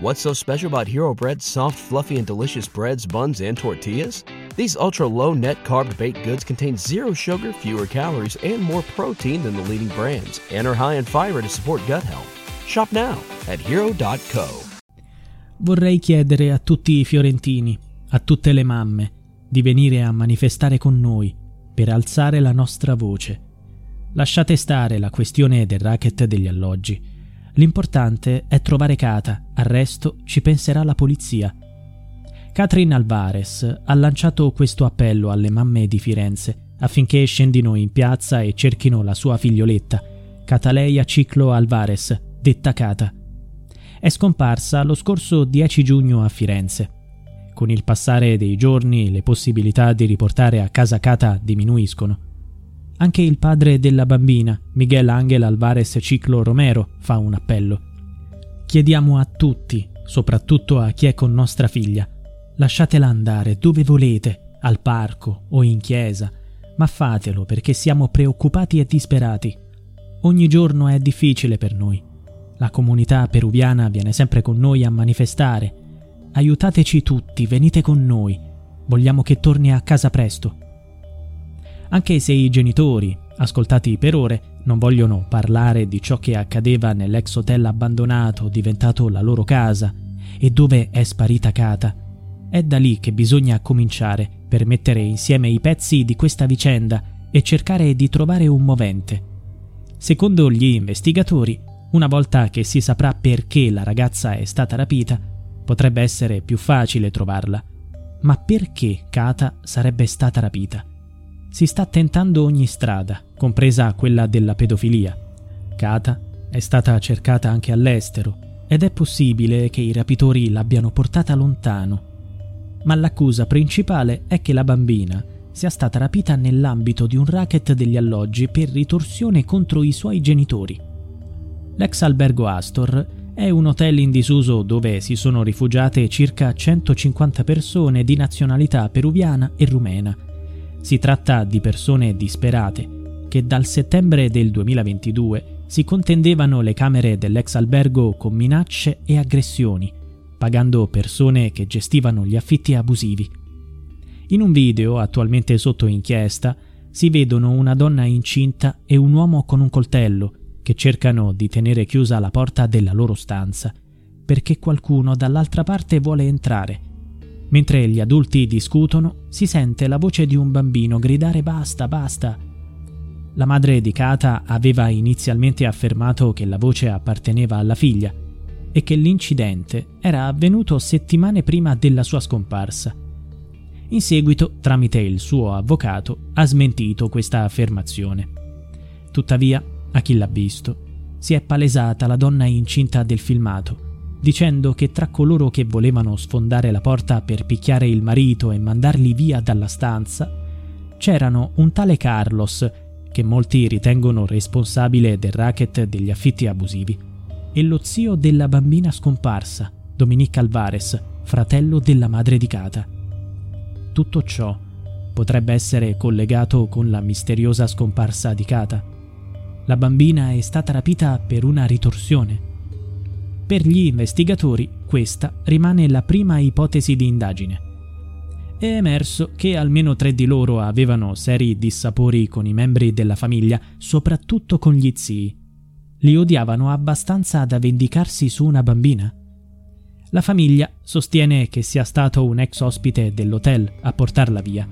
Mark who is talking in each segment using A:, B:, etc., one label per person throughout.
A: What's so special about Hero Bread's soft, fluffy, and delicious breads, buns, and tortillas? These ultra low net carb baked goods contain zero sugar, fewer calories, and more protein than the leading brands, and are high in fiber to support gut health. Shop now at hero.co.
B: Vorrei chiedere a tutti i fiorentini, a tutte le mamme, di venire a manifestare con noi per alzare la nostra voce. Lasciate stare la questione del racket degli alloggi L'importante è trovare Kata, al resto ci penserà la polizia. Catherine Alvarez ha lanciato questo appello alle mamme di Firenze affinché scendino in piazza e cerchino la sua figlioletta, Cataleia Ciclo Alvarez, detta Cata. È scomparsa lo scorso 10 giugno a Firenze. Con il passare dei giorni le possibilità di riportare a casa Cata diminuiscono. Anche il padre della bambina, Miguel Ángel Alvarez Ciclo Romero, fa un appello. Chiediamo a tutti, soprattutto a chi è con nostra figlia, lasciatela andare dove volete, al parco o in chiesa, ma fatelo perché siamo preoccupati e disperati. Ogni giorno è difficile per noi. La comunità peruviana viene sempre con noi a manifestare. Aiutateci tutti, venite con noi. Vogliamo che torni a casa presto anche se i genitori, ascoltati per ore, non vogliono parlare di ciò che accadeva nell'ex hotel abbandonato diventato la loro casa e dove è sparita Kata. È da lì che bisogna cominciare per mettere insieme i pezzi di questa vicenda e cercare di trovare un movente. Secondo gli investigatori, una volta che si saprà perché la ragazza è stata rapita, potrebbe essere più facile trovarla. Ma perché Kata sarebbe stata rapita? Si sta tentando ogni strada, compresa quella della pedofilia. Kata è stata cercata anche all'estero ed è possibile che i rapitori l'abbiano portata lontano. Ma l'accusa principale è che la bambina sia stata rapita nell'ambito di un racket degli alloggi per ritorsione contro i suoi genitori. L'ex albergo Astor è un hotel in disuso dove si sono rifugiate circa 150 persone di nazionalità peruviana e rumena si tratta di persone disperate che dal settembre del 2022 si contendevano le camere dell'ex albergo con minacce e aggressioni, pagando persone che gestivano gli affitti abusivi. In un video attualmente sotto inchiesta si vedono una donna incinta e un uomo con un coltello che cercano di tenere chiusa la porta della loro stanza perché qualcuno dall'altra parte vuole entrare Mentre gli adulti discutono, si sente la voce di un bambino gridare basta, basta. La madre di Kata aveva inizialmente affermato che la voce apparteneva alla figlia e che l'incidente era avvenuto settimane prima della sua scomparsa. In seguito, tramite il suo avvocato, ha smentito questa affermazione. Tuttavia, a chi l'ha visto, si è palesata la donna incinta del filmato dicendo che tra coloro che volevano sfondare la porta per picchiare il marito e mandarli via dalla stanza c'erano un tale Carlos, che molti ritengono responsabile del racket degli affitti abusivi, e lo zio della bambina scomparsa, Dominique Alvarez, fratello della madre di Cata. Tutto ciò potrebbe essere collegato con la misteriosa scomparsa di Cata. La bambina è stata rapita per una ritorsione per gli investigatori questa rimane la prima ipotesi di indagine. È emerso che almeno tre di loro avevano seri dissapori con i membri della famiglia, soprattutto con gli zii. Li odiavano abbastanza da vendicarsi su una bambina. La famiglia sostiene che sia stato un ex ospite dell'hotel a portarla via.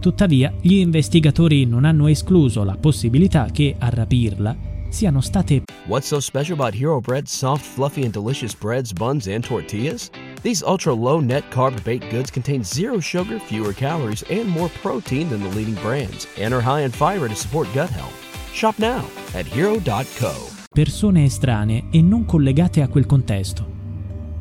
B: Tuttavia, gli investigatori non hanno escluso la possibilità che a rapirla siano state
A: What's so special about Hero Bread's soft, fluffy, and delicious breads, buns, and tortillas? These ultra low net carb baked goods contain zero sugar, fewer calories, and more protein than the leading brands, and are high in fiber to support gut health. Shop now at hero.co.
B: Persone estranee e non collegate a quel contesto.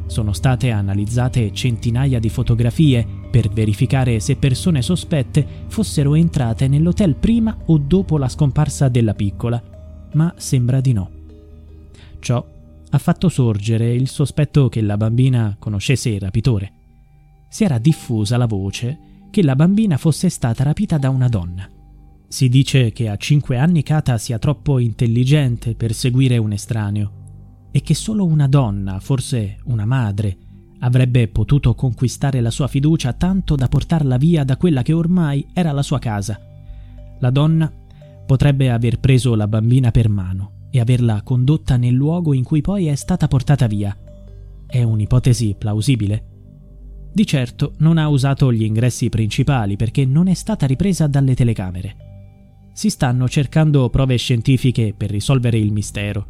B: Sono state analizzate centinaia di fotografie per verificare se persone sospette fossero entrate nell'hotel prima o dopo la scomparsa della piccola ma sembra di no. Ciò ha fatto sorgere il sospetto che la bambina conoscesse il rapitore. Si era diffusa la voce che la bambina fosse stata rapita da una donna. Si dice che a cinque anni Kata sia troppo intelligente per seguire un estraneo. e che solo una donna, forse una madre, avrebbe potuto conquistare la sua fiducia tanto da portarla via da quella che ormai era la sua casa. La donna potrebbe aver preso la bambina per mano e averla condotta nel luogo in cui poi è stata portata via. È un'ipotesi plausibile? Di certo non ha usato gli ingressi principali perché non è stata ripresa dalle telecamere. Si stanno cercando prove scientifiche per risolvere il mistero.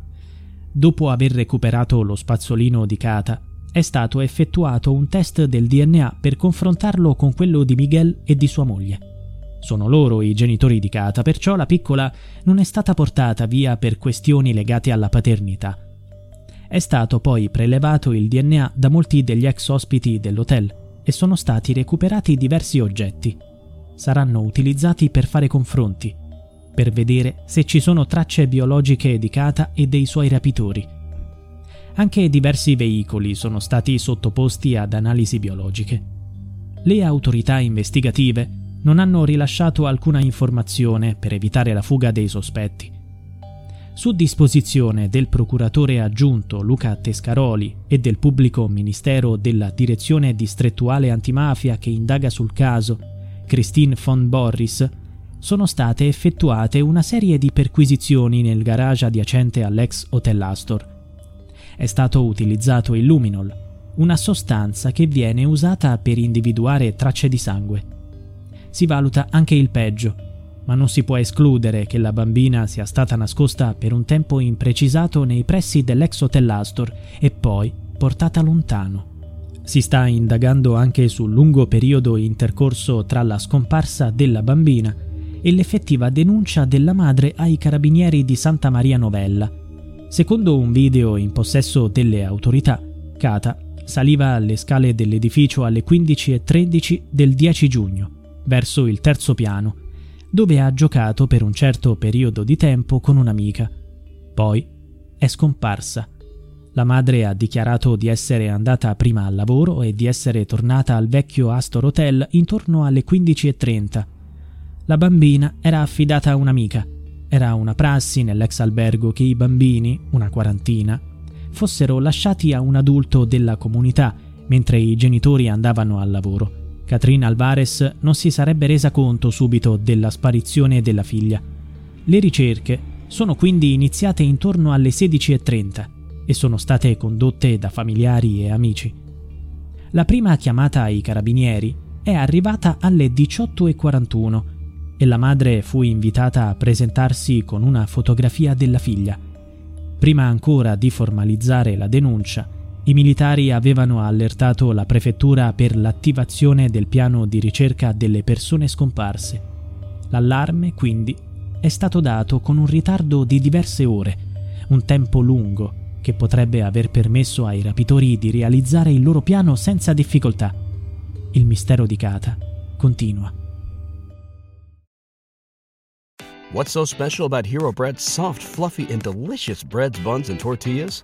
B: Dopo aver recuperato lo spazzolino di Kata, è stato effettuato un test del DNA per confrontarlo con quello di Miguel e di sua moglie. Sono loro i genitori di Kata, perciò la piccola non è stata portata via per questioni legate alla paternità. È stato poi prelevato il DNA da molti degli ex ospiti dell'hotel e sono stati recuperati diversi oggetti. Saranno utilizzati per fare confronti, per vedere se ci sono tracce biologiche di Kata e dei suoi rapitori. Anche diversi veicoli sono stati sottoposti ad analisi biologiche. Le autorità investigative non hanno rilasciato alcuna informazione per evitare la fuga dei sospetti. Su disposizione del procuratore aggiunto Luca Tescaroli e del pubblico ministero della Direzione distrettuale antimafia che indaga sul caso, Christine von Borris, sono state effettuate una serie di perquisizioni nel garage adiacente all'ex Hotel Astor. È stato utilizzato il luminol, una sostanza che viene usata per individuare tracce di sangue si valuta anche il peggio, ma non si può escludere che la bambina sia stata nascosta per un tempo imprecisato nei pressi dell'ex Hotel Astor e poi portata lontano. Si sta indagando anche sul lungo periodo intercorso tra la scomparsa della bambina e l'effettiva denuncia della madre ai carabinieri di Santa Maria Novella. Secondo un video in possesso delle autorità, Kata saliva alle scale dell'edificio alle 15.13 del 10 giugno verso il terzo piano, dove ha giocato per un certo periodo di tempo con un'amica. Poi è scomparsa. La madre ha dichiarato di essere andata prima al lavoro e di essere tornata al vecchio Astor Hotel intorno alle 15.30. La bambina era affidata a un'amica. Era una prassi nell'ex albergo che i bambini, una quarantina, fossero lasciati a un adulto della comunità mentre i genitori andavano al lavoro. Catherine Alvarez non si sarebbe resa conto subito della sparizione della figlia. Le ricerche sono quindi iniziate intorno alle 16.30 e sono state condotte da familiari e amici. La prima chiamata ai carabinieri è arrivata alle 18.41 e la madre fu invitata a presentarsi con una fotografia della figlia. Prima ancora di formalizzare la denuncia, i militari avevano allertato la prefettura per l'attivazione del piano di ricerca delle persone scomparse. L'allarme, quindi, è stato dato con un ritardo di diverse ore, un tempo lungo che potrebbe aver permesso ai rapitori di realizzare il loro piano senza difficoltà. Il mistero di Kata continua.
A: What's so special about Hero Bread's soft, fluffy, and delicious breads, buns, and tortillas?